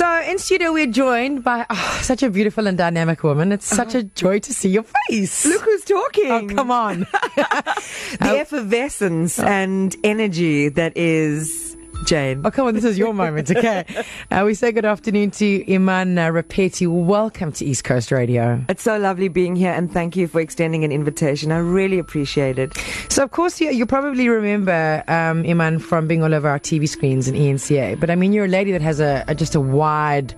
So in studio, we're joined by oh, such a beautiful and dynamic woman. It's uh-huh. such a joy to see your face. Look who's talking. Oh, come on. the effervescence oh. and energy that is Jane. Oh, come on, this is your moment, okay? Uh, we say good afternoon to Iman uh, Rapetti. Welcome to East Coast Radio. It's so lovely being here, and thank you for extending an invitation. I really appreciate it. So, of course, you, you probably remember um, Iman from being all over our TV screens in ENCA, but I mean, you're a lady that has a, a just a wide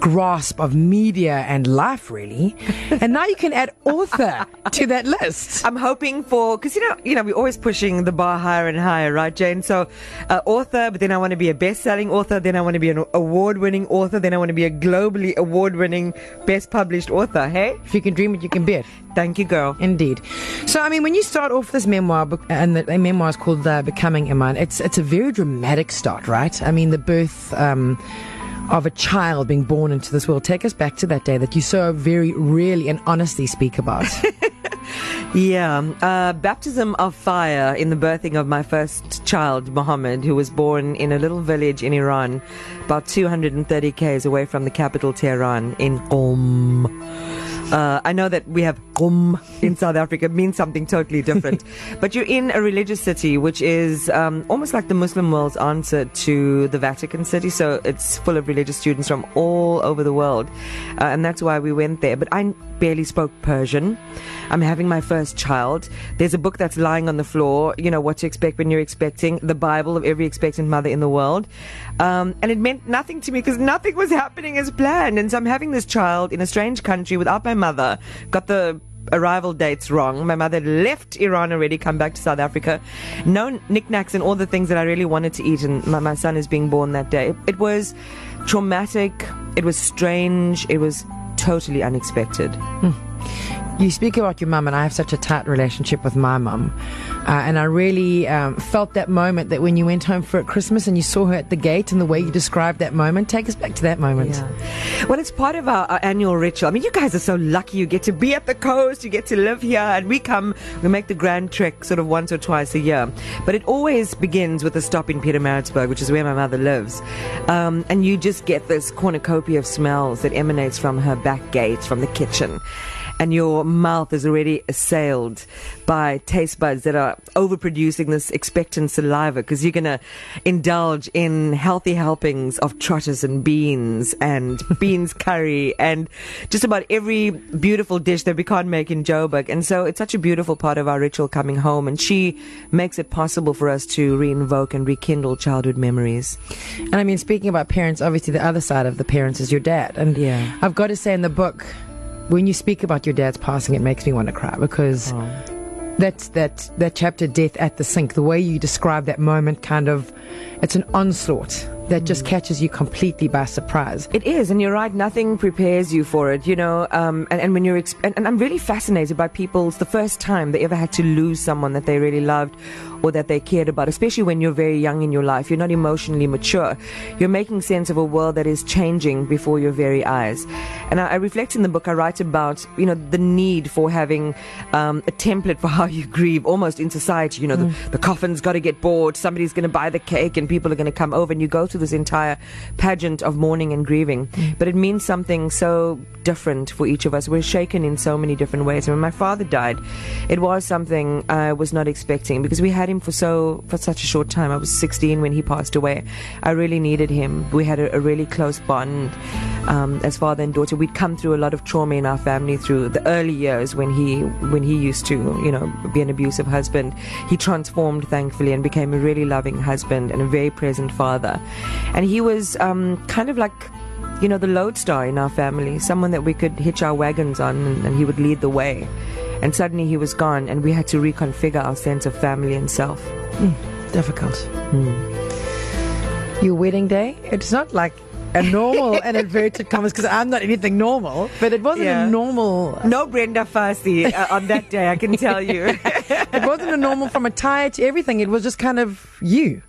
grasp of media and life, really. and now you can add author to that list. I'm hoping for because you know, you know, we're always pushing the bar higher and higher, right, Jane? So, uh, author, but then I want to be a best-selling author. Then I want to be an award-winning author. Then I want to be a globally award-winning, best-published author. Hey, if you can dream it, you can be it. Thank you, girl. Indeed. So, I mean, when you start off this memoir, and the, the memoir is called uh, "Becoming Iman," it's it's a very dramatic start, right? I mean, the birth. Um, of a child being born into this world. Take us back to that day that you so very really and honestly speak about. yeah, uh, baptism of fire in the birthing of my first child, Mohammed, who was born in a little village in Iran, about 230 k's away from the capital Tehran in Qom. Uh, I know that we have Gqom in South Africa, it means something totally different. but you're in a religious city, which is um, almost like the Muslim world's answer to the Vatican City. So it's full of religious students from all over the world. Uh, and that's why we went there. But I barely spoke Persian. I'm having my first child. There's a book that's lying on the floor, you know, what to expect when you're expecting, the Bible of every expectant mother in the world. Um, and it meant nothing to me because nothing was happening as planned. And so I'm having this child in a strange country without my mother, got the arrival dates wrong. My mother left Iran already, come back to South Africa. No knickknacks and all the things that I really wanted to eat, and my, my son is being born that day. It, it was traumatic. It was strange. It was totally unexpected. Mm. You speak about your mum, and I have such a tight relationship with my mum. Uh, and I really um, felt that moment that when you went home for Christmas and you saw her at the gate and the way you described that moment. Take us back to that moment. Yeah. Well, it's part of our, our, annual ritual. I mean, you guys are so lucky. You get to be at the coast, you get to live here, and we come, we make the grand trek sort of once or twice a year. But it always begins with a stop in Pietermaritzburg, which is where my mother lives. Um, and you just get this cornucopia of smells that emanates from her back gate, from the kitchen and your mouth is already assailed by taste buds that are overproducing this expectant saliva because you're going to indulge in healthy helpings of trotters and beans and beans curry and just about every beautiful dish that we can't make in Joburg. And so it's such a beautiful part of our ritual coming home. And she makes it possible for us to reinvoke and rekindle childhood memories. And I mean, speaking about parents, obviously the other side of the parents is your dad. And yeah. I've got to say in the book, when you speak about your dad's passing, it makes me want to cry because oh. that's that that chapter, death at the sink. The way you describe that moment, kind of, it's an onslaught that just catches you completely by surprise. It is, and you're right. Nothing prepares you for it, you know. Um, and, and when you're, exp- and, and I'm really fascinated by people's the first time they ever had to lose someone that they really loved or that they cared about, especially when you're very young in your life. You're not emotionally mature. You're making sense of a world that is changing before your very eyes. And I, I reflect in the book. I write about, you know, the need for having um, a template for how you grieve, almost in society. You know, mm. the, the coffin's got to get bought. Somebody's going to buy the cake, and people are going to come over, and you go through this entire pageant of mourning and grieving. Mm. But it means something so different for each of us. We're shaken in so many different ways. When my father died, it was something I was not expecting because we had him for so for such a short time. I was 16 when he passed away. I really needed him. We had a, a really close bond um, as father and daughter. We'd come through a lot of trauma in our family through the early years when he when he used to you know be an abusive husband. He transformed thankfully and became a really loving husband and a very present father. And he was um, kind of like you know, the lodestar in our family, someone that we could hitch our wagons on and, and, he would lead the way. And suddenly he was gone and we had to reconfigure our sense of family and self. Mm, difficult. Mm. Your wedding day, it's not like a normal and inverted commas because I'm not anything normal, but it wasn't yeah. a normal. No Brenda Fassie uh, on that day, I can tell you. it wasn't a normal from attire to everything. It was just kind of you.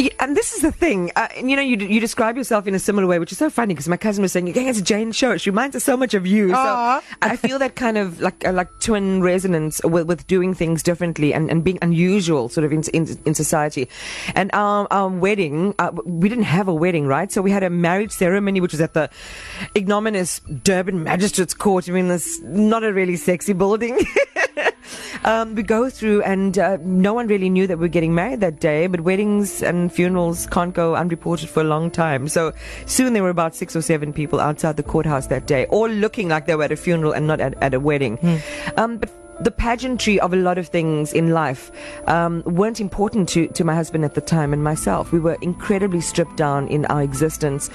Yeah, and this is the thing. Uh, you know, you, you describe yourself in a similar way, which is so funny because my cousin was saying, You're going to Jane show. She reminds us so much of you. Aww. So I feel that kind of like uh, like twin resonance with, with doing things differently and, and being unusual sort of in, in, in society. And our, our wedding, uh, we didn't have a wedding, right? So we had a marriage ceremony, which was at the ignominious Durban Magistrates Court. I mean, this not a really sexy building. um, we go through, and uh, no one really knew that we were getting married that day. But weddings and funerals can't go unreported for a long time. So soon there were about six or seven people outside the courthouse that day, all looking like they were at a funeral and not at, at a wedding. Hmm. Um, but the pageantry of a lot of things in life um, weren't important to, to my husband at the time and myself. We were incredibly stripped down in our existence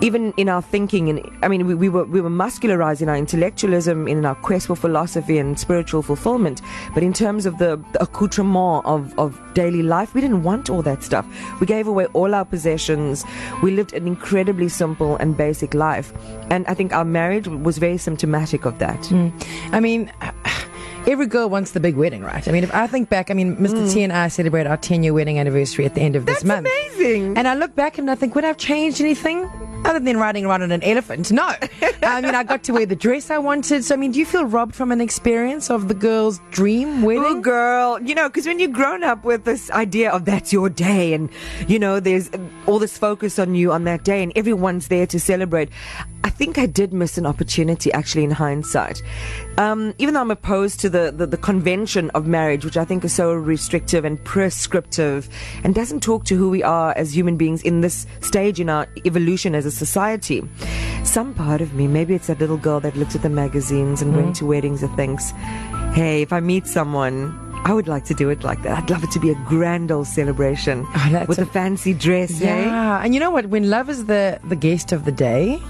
even in our thinking, and I mean, we, we, were we were muscularized in our intellectualism, in our quest for philosophy and spiritual fulfillment. But in terms of the, the accoutrement of, of daily life, we didn't want all that stuff. We gave away all our possessions. We lived an incredibly simple and basic life, and I think our marriage was very symptomatic of that. Mm. I mean every girl wants the big wedding, right? I mean, if I think back, I mean, Mr. Mm. T and I celebrate our 10 year wedding anniversary at the end of this That's month. amazing. And I look back and I think, would I have changed anything? Other than riding around on an elephant, no. Um, I mean, I got to wear the dress I wanted. So, I mean, do you feel robbed from an experience of the girl's dream wedding? Oh, girl, you know, because when you're grown up with this idea of that's your day, and you know, there's all this focus on you on that day, and everyone's there to celebrate. I think I did miss an opportunity, actually, in hindsight. Um, even though I'm opposed to the, the, the, convention of marriage, which I think is so restrictive and prescriptive and doesn't talk to who we are as human beings in this stage in our evolution as a society, some part of me, maybe it's that little girl that looked at the magazines and mm. went to weddings and thinks, hey, if I meet someone, I would like to do it like that. I'd love it to be a grand old celebration oh, with a, a, fancy dress. Yeah, eh? and you know what? When love is the the guest of the day,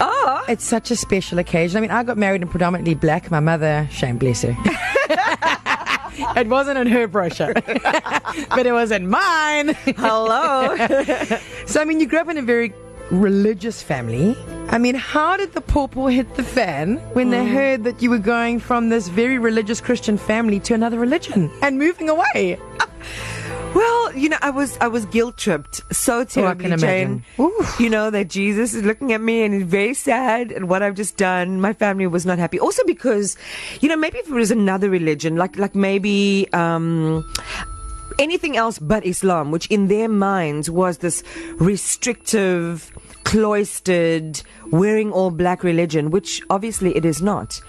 oh, it's such a special occasion. I mean, I got married in predominantly black. My mother, shame bless her. it wasn't in her brochure, but it was in mine. Hello. so I mean, you grew up in a very religious family. I mean, how did the pawpaw hit the fan when mm. they heard that you were going from this very religious Christian family to another religion and moving away? Well, you know, I was I was guilt tripped so terribly, oh, Jane. You know that Jesus is looking at me and he's very sad at what I've just done. My family was not happy. Also because, you know, maybe if it was another religion, like like maybe um, anything else but Islam, which in their minds was this restrictive, cloistered, wearing all black religion, which obviously it is not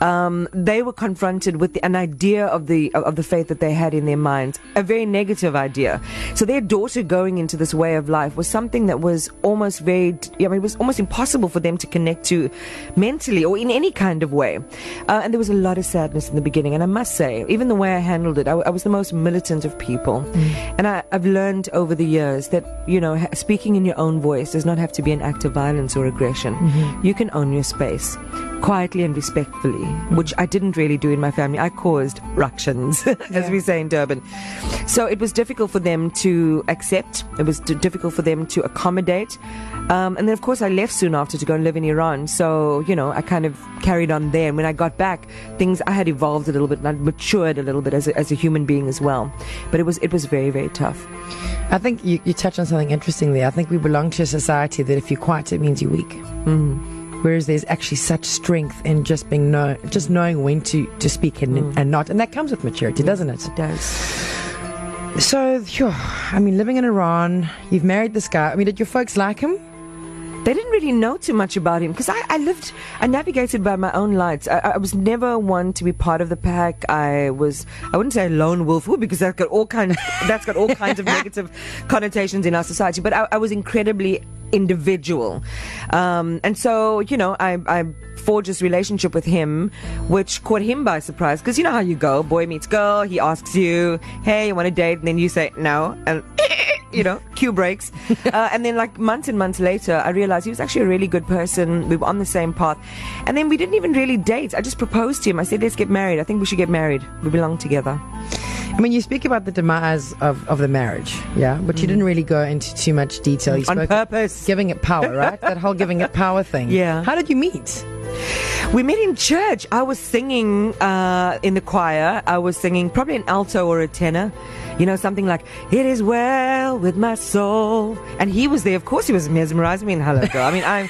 um, they were confronted with the, an idea of the of the faith that they had in their minds, a very negative idea. So their daughter going into this way of life was something that was almost very, I mean, it was almost impossible for them to connect to mentally or in any kind of way. Uh, and there was a lot of sadness in the beginning. And I must say, even the way I handled it, I, I was the most militant of people. Mm. And I, I've learned over the years that you know, speaking in your own voice does not have to be an act of violence or aggression. Mm-hmm. You can own your space quietly and respectfully, which I didn't really do in my family. I caused ructions, as yeah. we say in Durban. So it was difficult for them to accept. It was difficult for them to accommodate. Um, and then, of course, I left soon after to go and live in Iran. So, you know, I kind of carried on there. And when I got back, things, I had evolved a little bit and I'd matured a little bit as a, as a human being as well. But it was, it was very, very tough. I think you, you touched on something interesting there. I think we belong to a society that if you're quiet, it means you're weak. Mm. Whereas there's actually such strength in just being know, just knowing when to, to speak and, mm. and not. And that comes with maturity, doesn't it? It does. So, I mean, living in Iran, you've married this guy. I mean, did your folks like him? They didn't really know too much about him because I, I, lived, I navigated by my own lights. I, I, was never one to be part of the pack. I was, I wouldn't say a lone wolf because that's got all kinds, that's got all kinds of negative connotations in our society. But I, I was incredibly individual, um, and so you know, I, I forged this relationship with him, which caught him by surprise because you know how you go, boy meets girl. He asks you, "Hey, you want to date?" and then you say no, and you know, cue breaks. uh, and then, like months and months later, I realized he was actually a really good person. We were on the same path. And then we didn't even really date. I just proposed to him. I said, let's get married. I think we should get married. We belong together. I mean, you speak about the demise of, of the marriage, yeah, but you mm. didn't really go into too much detail. You On purpose. Giving it power, right? that whole giving it power thing. Yeah. How did you meet? We met in church. I was singing uh, in the choir. I was singing probably an alto or a tenor You know, something like, It is well with my soul. And he was there. Of course, he was mesmerizing me in Hello Girl. I mean, I'm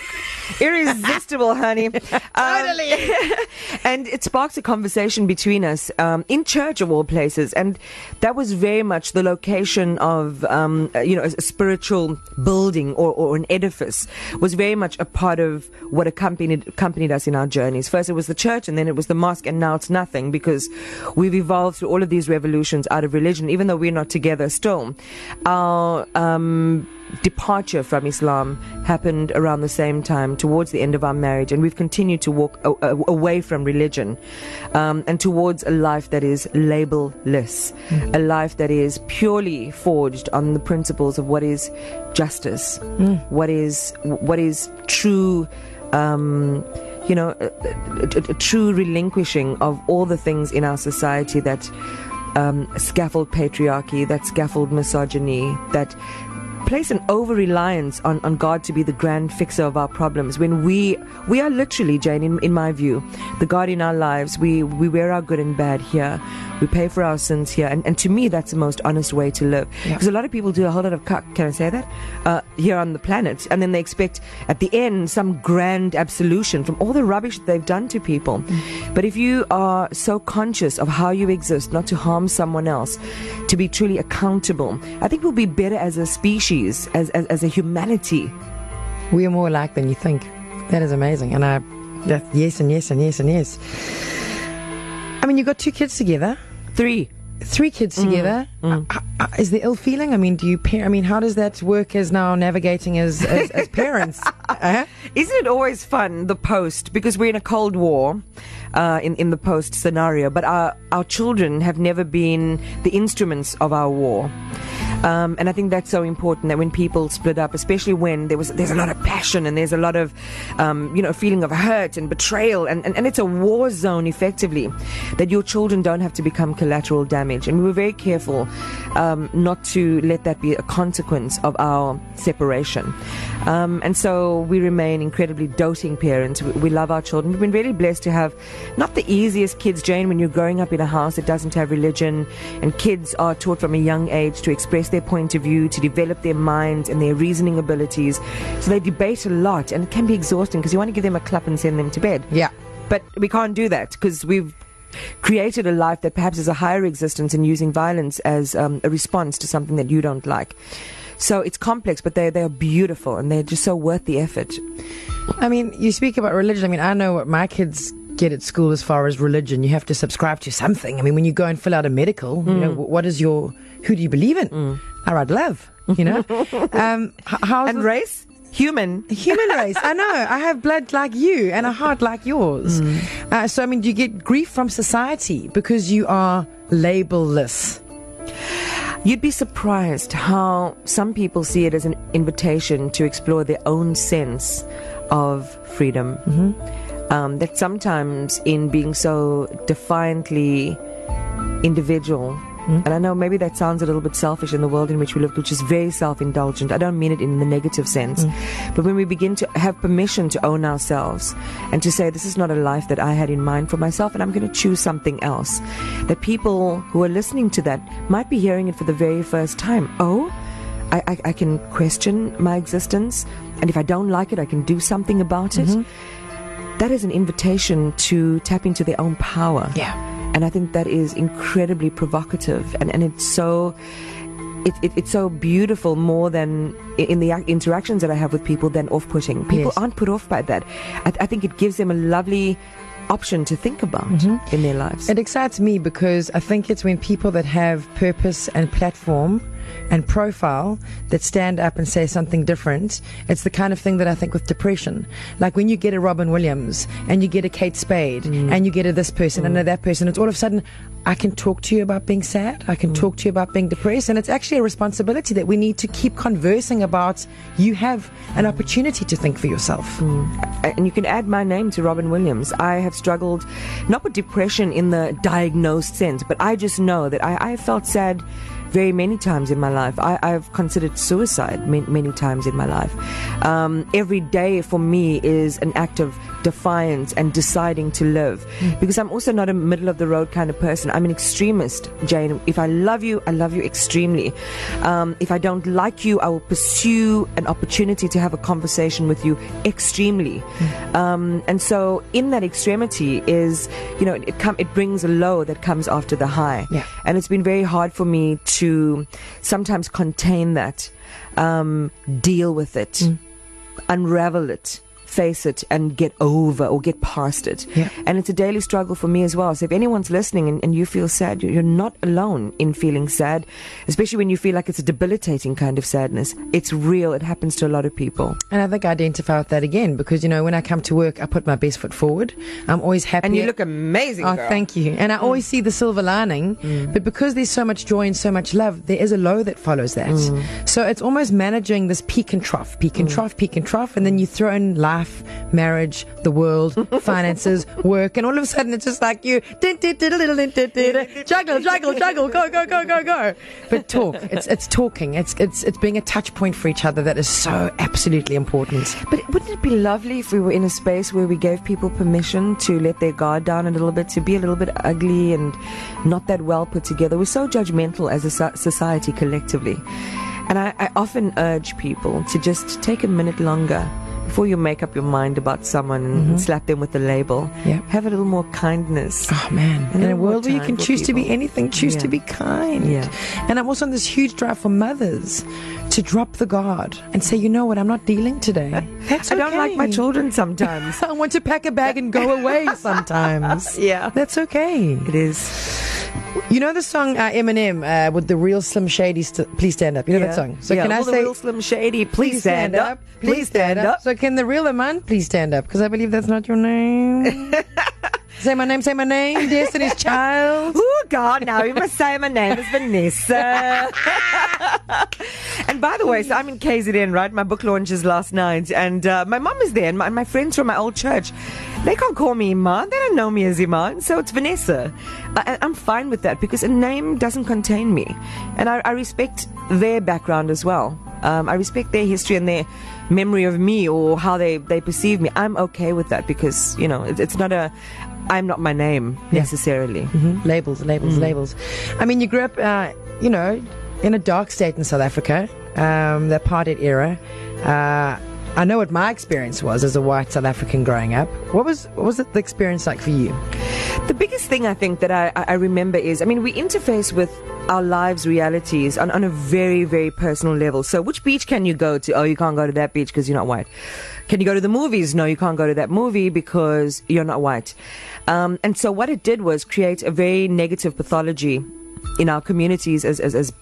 irresistible, honey. Um, totally. and it sparked a conversation between us um, in church, of all places. And that was very much the location of, um, you know, a, a spiritual building or, or, an edifice was very much a part of what accompanied, accompanied us in our journeys. First, it was the church, and then it was the mosque, and now it's nothing because we've evolved through all of these revolutions out of religion, even though we're not together still. Our um, departure from Islam happened around the same time, towards the end of our marriage, and we've continued to walk a- a- away from religion um, and towards a life that is labelless, mm. a life that is purely forged on the principles of what is justice, mm. what is what is true. Um, you know, a, a, a, true relinquishing of all the things in our society that um, scaffold patriarchy, that scaffold misogyny, that place an over reliance on, on God to be the grand fixer of our problems when we we are literally, Jane, in, in my view, the God in our lives. We we wear our good and bad here. We pay for our sins here. And, and to me, that's the most honest way to live. Because yeah. a lot of people do a whole lot of cuck, can I say that? Uh, here on the planet. And then they expect at the end some grand absolution from all the rubbish that they've done to people. Mm. But if you are so conscious of how you exist, not to harm someone else, to be truly accountable, I think we'll be better as a species, as, as, as a humanity. We are more alike than you think. That is amazing. And I, that, yes, and yes, and yes, and yes. I mean, you've got two kids together. Three. Three kids mm. together. Mm. Uh, is there ill feeling? I mean, do you pair? I mean, how does that work as now navigating as, as, as parents? uh-huh. Isn't it always fun, the post? Because we're in a Cold War. Uh, in in the post scenario, but our our children have never been the instruments of our war. Um, and I think that's so important that when people split up, especially when there was there's a lot of passion and there's a lot of um, you know feeling of hurt and betrayal, and, and, and it's a war zone effectively, that your children don't have to become collateral damage. And we were very careful um, not to let that be a consequence of our separation. Um, and so we remain incredibly doting parents. We, we love our children. We've been really blessed to have not the easiest kids, Jane, when you're growing up in a house that doesn't have religion, and kids are taught from a young age to express their point of view, to develop their minds and their reasoning abilities. So they debate a lot, and it can be exhausting because you want to give them a clap and send them to bed. Yeah. But we can't do that because we've created a life that perhaps is a higher existence and using violence as um, a response to something that you don't like. So it's complex, but they they are beautiful and they're just so worth the effort. I mean, you speak about religion. I mean, I know what my kids get at school as far as religion. You have to subscribe to something. I mean, when you go and fill out a medical, mm. you know, what is your who do you believe in? Mm. I write love. You know, um, how and race. Human. Human race. I know. I have blood like you and a heart like yours. Mm. Uh, so, I mean, do you get grief from society because you are labelless? You'd be surprised how some people see it as an invitation to explore their own sense of freedom. Mm-hmm. Um, that sometimes, in being so defiantly individual, Mm. And I know maybe that sounds a little bit selfish in the world in which we live, which is very self indulgent. I don't mean it in the negative sense. Mm. But when we begin to have permission to own ourselves and to say, this is not a life that I had in mind for myself, and I'm going to choose something else, that people who are listening to that might be hearing it for the very first time. Oh, I, I, I can question my existence, and if I don't like it, I can do something about it. Mm-hmm. That is an invitation to tap into their own power. Yeah and I think that is incredibly provocative, and, and it's so. It, it, it's so beautiful more than in the interactions that I have with people than off putting. People yes. aren't put off by that. I, I think it gives them a lovely option to think about mm-hmm. in their lives. It excites me because I think it's when people that have purpose and platform and profile that stand up and say something different. It's the kind of thing that I think with depression. Like when you get a Robin Williams and you get a Kate Spade mm. and you get a this person mm. and a that person, it's all of a sudden I can talk to you about being sad. I can mm. talk to you about being depressed. And it's actually a responsibility that we need to keep conversing about. You have an opportunity to think for yourself. Mm. And you can add my name to Robin Williams. I have struggled not with depression in the diagnosed sense, but I just know that I, I felt sad very many times in my life. I, have considered suicide many, many, times in my life. Um, every day for me is an act of defiance and deciding to live. Mm. Because I'm also not a middle of the road kind of person. I'm an extremist, Jane. If I love you, I love you extremely. Um, if I don't like you, I will pursue an opportunity to have a conversation with you extremely. Mm. Um, and so, in that extremity is, you know, it com- it brings a low that comes after the high. Yeah. And it's been very hard for me to sometimes contain that, um, deal with it, mm. unravel it face it and get over or get past it. Yeah. And it's a daily struggle for me as well. So if anyone's listening and, and you feel sad, you're not alone in feeling sad, especially when you feel like it's a debilitating kind of sadness. It's real. It happens to a lot of people. And I think I identify with that again because, you know, when I come to work, I put my best foot forward. I'm always happy. And you look amazing. Oh, girl. thank you. And I mm. always see the silver lining. Mm. But because there's so much joy and so much love, there is a low that follows that. Mm. So it's almost managing this peak and trough, peak and mm. trough, peak and trough. And then you throw in life life, marriage, the world, finances, work, and all of a sudden it's just like you juggle, juggle, juggle, go, go, go, go, go. But talk. It's it's talking. It's it's it's being a touch point for each other that is so absolutely important. But wouldn't it be lovely if we were in a space where we gave people permission to let their guard down a little bit, to be a little bit ugly and not that well put together? We're so judgmental as a society collectively. And I, I often urge people to just take a minute longer before you make up your mind about someone and mm-hmm. slap them with a the label, yeah. have a little more kindness. Oh man, in a world where you can choose people. to be anything, choose yeah. to be kind. Yeah. And I'm also on this huge drive for mothers to drop the guard and say, you know what, I'm not dealing today. That's okay. I don't like my children sometimes. I want to pack a bag and go away sometimes. yeah. That's okay. It is. You know the song uh, Eminem uh, with the real Slim Shady, st- please stand up. You know yeah. that song. So yeah, can I say the real Slim Shady, please, please stand, stand, up, please stand, stand up. up. So can the real Iman please stand up? Because I believe that's not your name. Say my name, say my name, Destiny's Child. Oh, God, now you must say my name is Vanessa. and by the way, so I'm in KZN, right? My book launches last night, and uh, my mom is there, and my, my, friends from my old church, they can't call me Iman. They don't know me as Iman, so it's Vanessa. I, am fine with that because a name doesn't contain me. And I, I respect their background as well. Um, I respect their history and their memory of me or how they, they perceive me. I'm okay with that because, you know, it, it's not a, I'm not my name necessarily. Mm-hmm. Labels, labels, mm. labels. I mean, you grew up, uh, you know, in a dark state in South Africa, um, the apartheid era. Uh, I know what my experience was as a white South African growing up. What was what was it, the experience like for you? The biggest thing I think that I, I remember is, I mean, we interface with our lives' realities on, on a very, very personal level. So, which beach can you go to? Oh, you can't go to that beach because you're not white. Can you go to the movies? No, you can't go to that movie because you're not white. Um, and so, what it did was create a very negative pathology in our communities as, as, as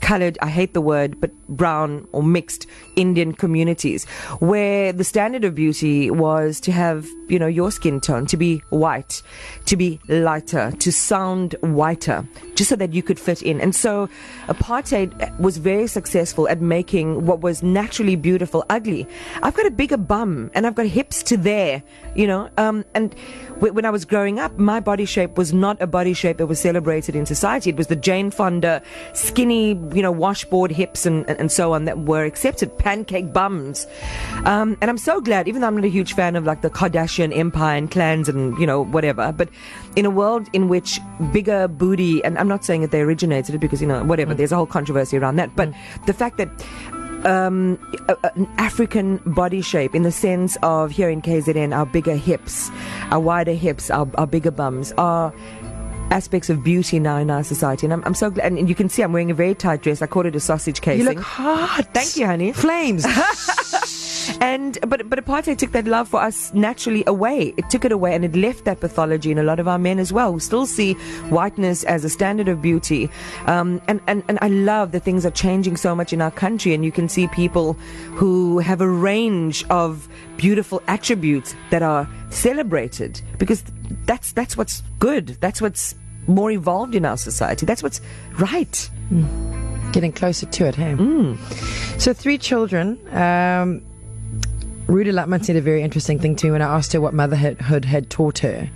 colored, I hate the word, but brown or mixed Indian communities, where the standard of beauty was to have, you know, your skin tone, to be white, to be lighter, to sound whiter, just so that you could fit in. And so apartheid was very successful at making what was naturally beautiful ugly. I've got a bigger bum and I've got hips to there, you know, um, and when I was growing up, my body shape was not a body shape that was celebrated in society. It was the Jane Fonda skinny, you know, washboard hips and, and, so on that were accepted, pancake bums. Um, and I'm so glad, even though I'm not a huge fan of like the Kardashian empire and clans and, you know, whatever, but in a world in which bigger booty, and I'm not saying that they originated it because, you know, whatever, mm. there's a whole controversy around that, but mm. the fact that um, an African body shape in the sense of here in KZN, our bigger hips, our wider hips, our, our bigger bums are aspects of beauty now in our society. And I'm, I'm so glad. And you can see I'm wearing a very tight dress. I call it a sausage casing. You look hot. Thank you, honey. Flames. and but but apartheid took that love for us naturally away. It took it away, and it left that pathology in a lot of our men as well, who still see whiteness as a standard of beauty. Um, and and and I love that things are changing so much in our country, and you can see people who have a range of beautiful attributes that are celebrated because that's that's what's good. That's what's more evolved in our society. That's what's right. Mm. Getting closer to it, hey? Mm. So, three children. Um, Ruda Landman said a very interesting thing to me when I asked her what motherhood had taught her.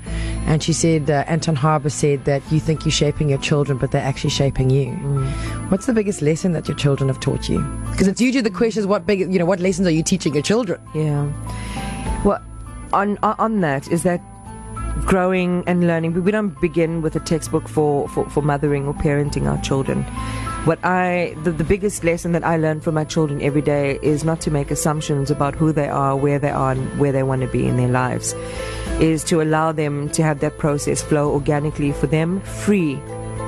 And she said, uh, Anton Harber said that you think you're shaping your children, but they're actually shaping you. Mm. What's the biggest lesson that your children have taught you? Because it's usually the question is what big, you know, what lessons are you teaching your children? Yeah. Well, on on that is that growing and learning. We don't begin with a textbook for, for, for mothering or parenting our children. What I, the, the biggest lesson that I learn from my children every day is not to make assumptions about who they are, where they are, and where they want to be in their lives. Is to allow them to have that process flow organically for them, free,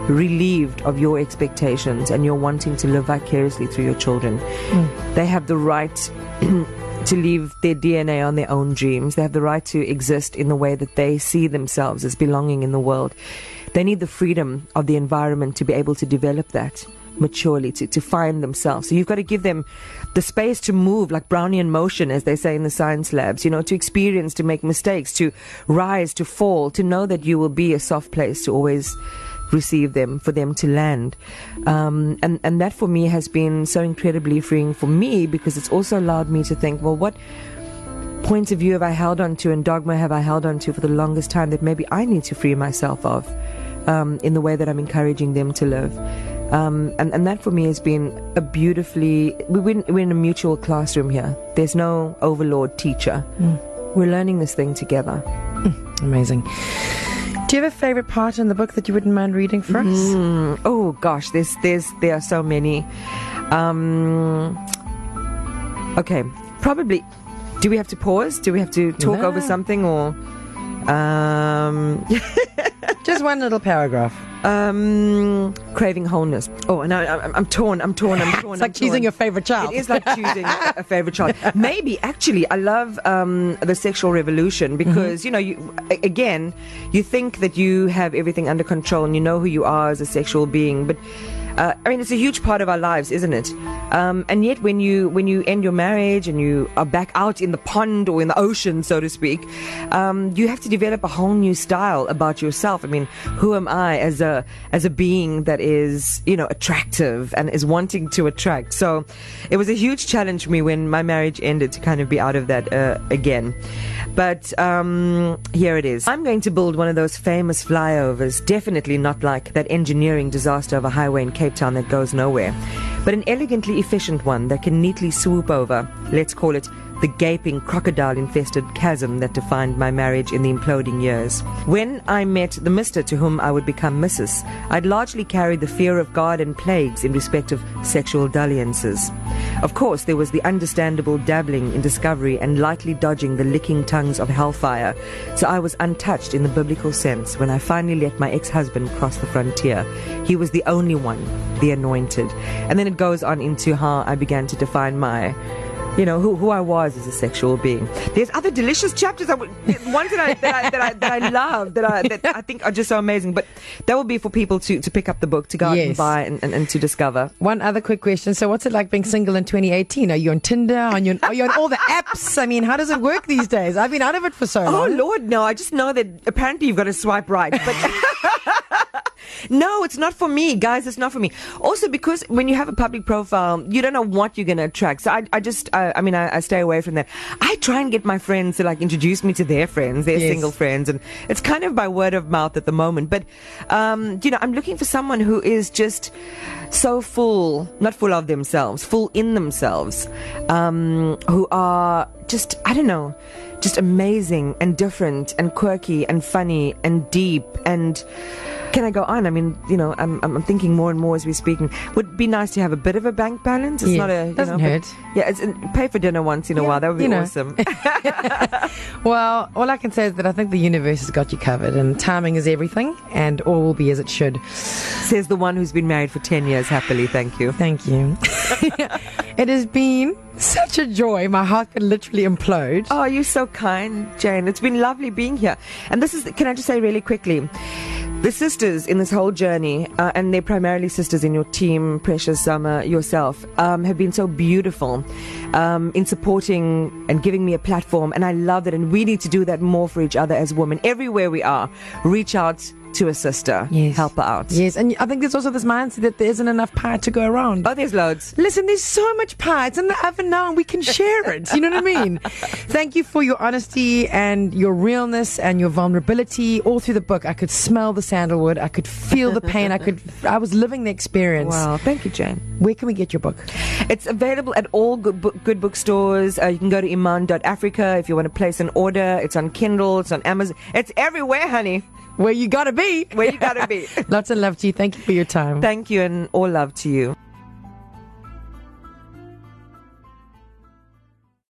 relieved of your expectations and your wanting to live vicariously through your children. Mm. They have the right to leave their DNA on their own dreams. They have the right to exist in the way that they see themselves as belonging in the world. They need the freedom of the environment to be able to develop that maturely, to, to find themselves. So you've got to give them the space to move like Brownian motion, as they say in the science labs, you know, to experience, to make mistakes, to rise, to fall, to know that you will be a soft place to always receive them, for them to land. Um, and, and that for me has been so incredibly freeing for me because it's also allowed me to think, well, what points of view have I held on to and dogma have I held on to for the longest time that maybe I need to free myself of um, in the way that I'm encouraging them to live. Um, and, and that for me has been a beautifully, we're in, we're in a mutual classroom here. There's no overlord teacher. Mm. We're learning this thing together. Mm, amazing. Do you have a favorite part in the book that you wouldn't mind reading for us? Mm, oh gosh, there's there's there are so many. Um, okay, probably. Do we have to pause? Do we have to talk no. over something or? Um, Just one little paragraph. Um, craving wholeness. Oh, and I, am I'm torn. I'm torn. I'm torn. it's like I'm choosing torn. your favorite child. It is like choosing a, favorite child. Maybe actually, I love um, the sexual revolution mm-hmm. because mm-hmm. you know, you again, you think that you have everything under control and you know who you are as a sexual being, but uh, I mean, it's a huge part of our lives, isn't it? Um, and yet, when you when you end your marriage and you are back out in the pond or in the ocean, so to speak, um, you have to develop a whole new style about yourself. I mean, who am I as a as a being that is you know attractive and is wanting to attract? So, it was a huge challenge for me when my marriage ended to kind of be out of that uh, again. But um, here it is. I'm going to build one of those famous flyovers. Definitely not like that engineering disaster of a highway in Cape Town that goes nowhere, but an elegantly efficient one that can neatly swoop over, let's call it the gaping crocodile infested chasm that defined my marriage in the imploding years. When I met the Mister to whom I would become Mrs., I'd largely carried the fear of God and plagues in respect of sexual dalliances. Of course, there was the understandable dabbling in discovery and lightly dodging the licking tongues of hellfire, so I was untouched in the biblical sense when I finally let my ex husband cross the frontier. He was the only one, the anointed. And then it goes on into how I began to define my you know, who, who I was as a sexual being. There's other delicious chapters, I, ones that I, that I, that I, that I love, that I, that I think are just so amazing. But that will be for people to, to pick up the book, to go yes. out and buy and, and, and, to discover. One other quick question. So what's it like being single in 2018? Are you on Tinder? Are you on, are you on all the apps? I mean, how does it work these days? I've been out of it for so oh, long. Oh, Lord, no. I just know that apparently you've got to swipe right. But No, it's not for me, guys. It's not for me. Also, because when you have a public profile, you don't know what you're going to attract. So I, I just, I, I mean, I, I, stay away from that. I try and get my friends to like introduce me to their friends, their yes. single friends, and it's kind of by word of mouth at the moment. But, um, you know, I'm looking for someone who is just so full, not full of themselves, full in themselves, um, who are just, I don't know, just amazing and different and quirky and funny and deep and can I go on? I mean, you know, I'm, I'm thinking more and more as we're speaking. Would be nice to have a bit of a bank balance. It's not a you doesn't know, hurt. yeah, it's, pay for dinner once in a while. That would be you know. awesome. well, all I can say is that I think the universe has got you covered, and timing is everything, and all will be as it should. Says the one who's been married for ten years happily. Thank you. Thank you. it has been such a joy. My heart could literally implode. Oh, you're so kind, Jane. It's been lovely being here. And this is, can I just say really quickly? The sisters in this whole journey, uh, and they're primarily sisters in your team, Precious Summer, yourself, um, have been so beautiful um, in supporting and giving me a platform. And I love it. And we need to do that more for each other as women. Everywhere we are, reach out to a sister. Yes. Help her out. Yes, and I think there's also this mindset that there isn't enough pie to go around. Oh, there's loads. Listen, there's so much pie. It's in the oven now, and we can share it. You know what I mean? Thank you for your honesty and your realness and your vulnerability. All through the book, I could smell the sandalwood. I could feel the pain. I could. I was living the experience. Wow. Thank you, Jane. Where can we get your book? It's available at all good, book, good bookstores. Uh, you can go to iman.africa if you want to place an order. It's on Kindle. It's on Amazon. It's everywhere, honey. Where you gotta be. Where you gotta be. Lots of love to you. Thank you for your time. Thank you and all love to you.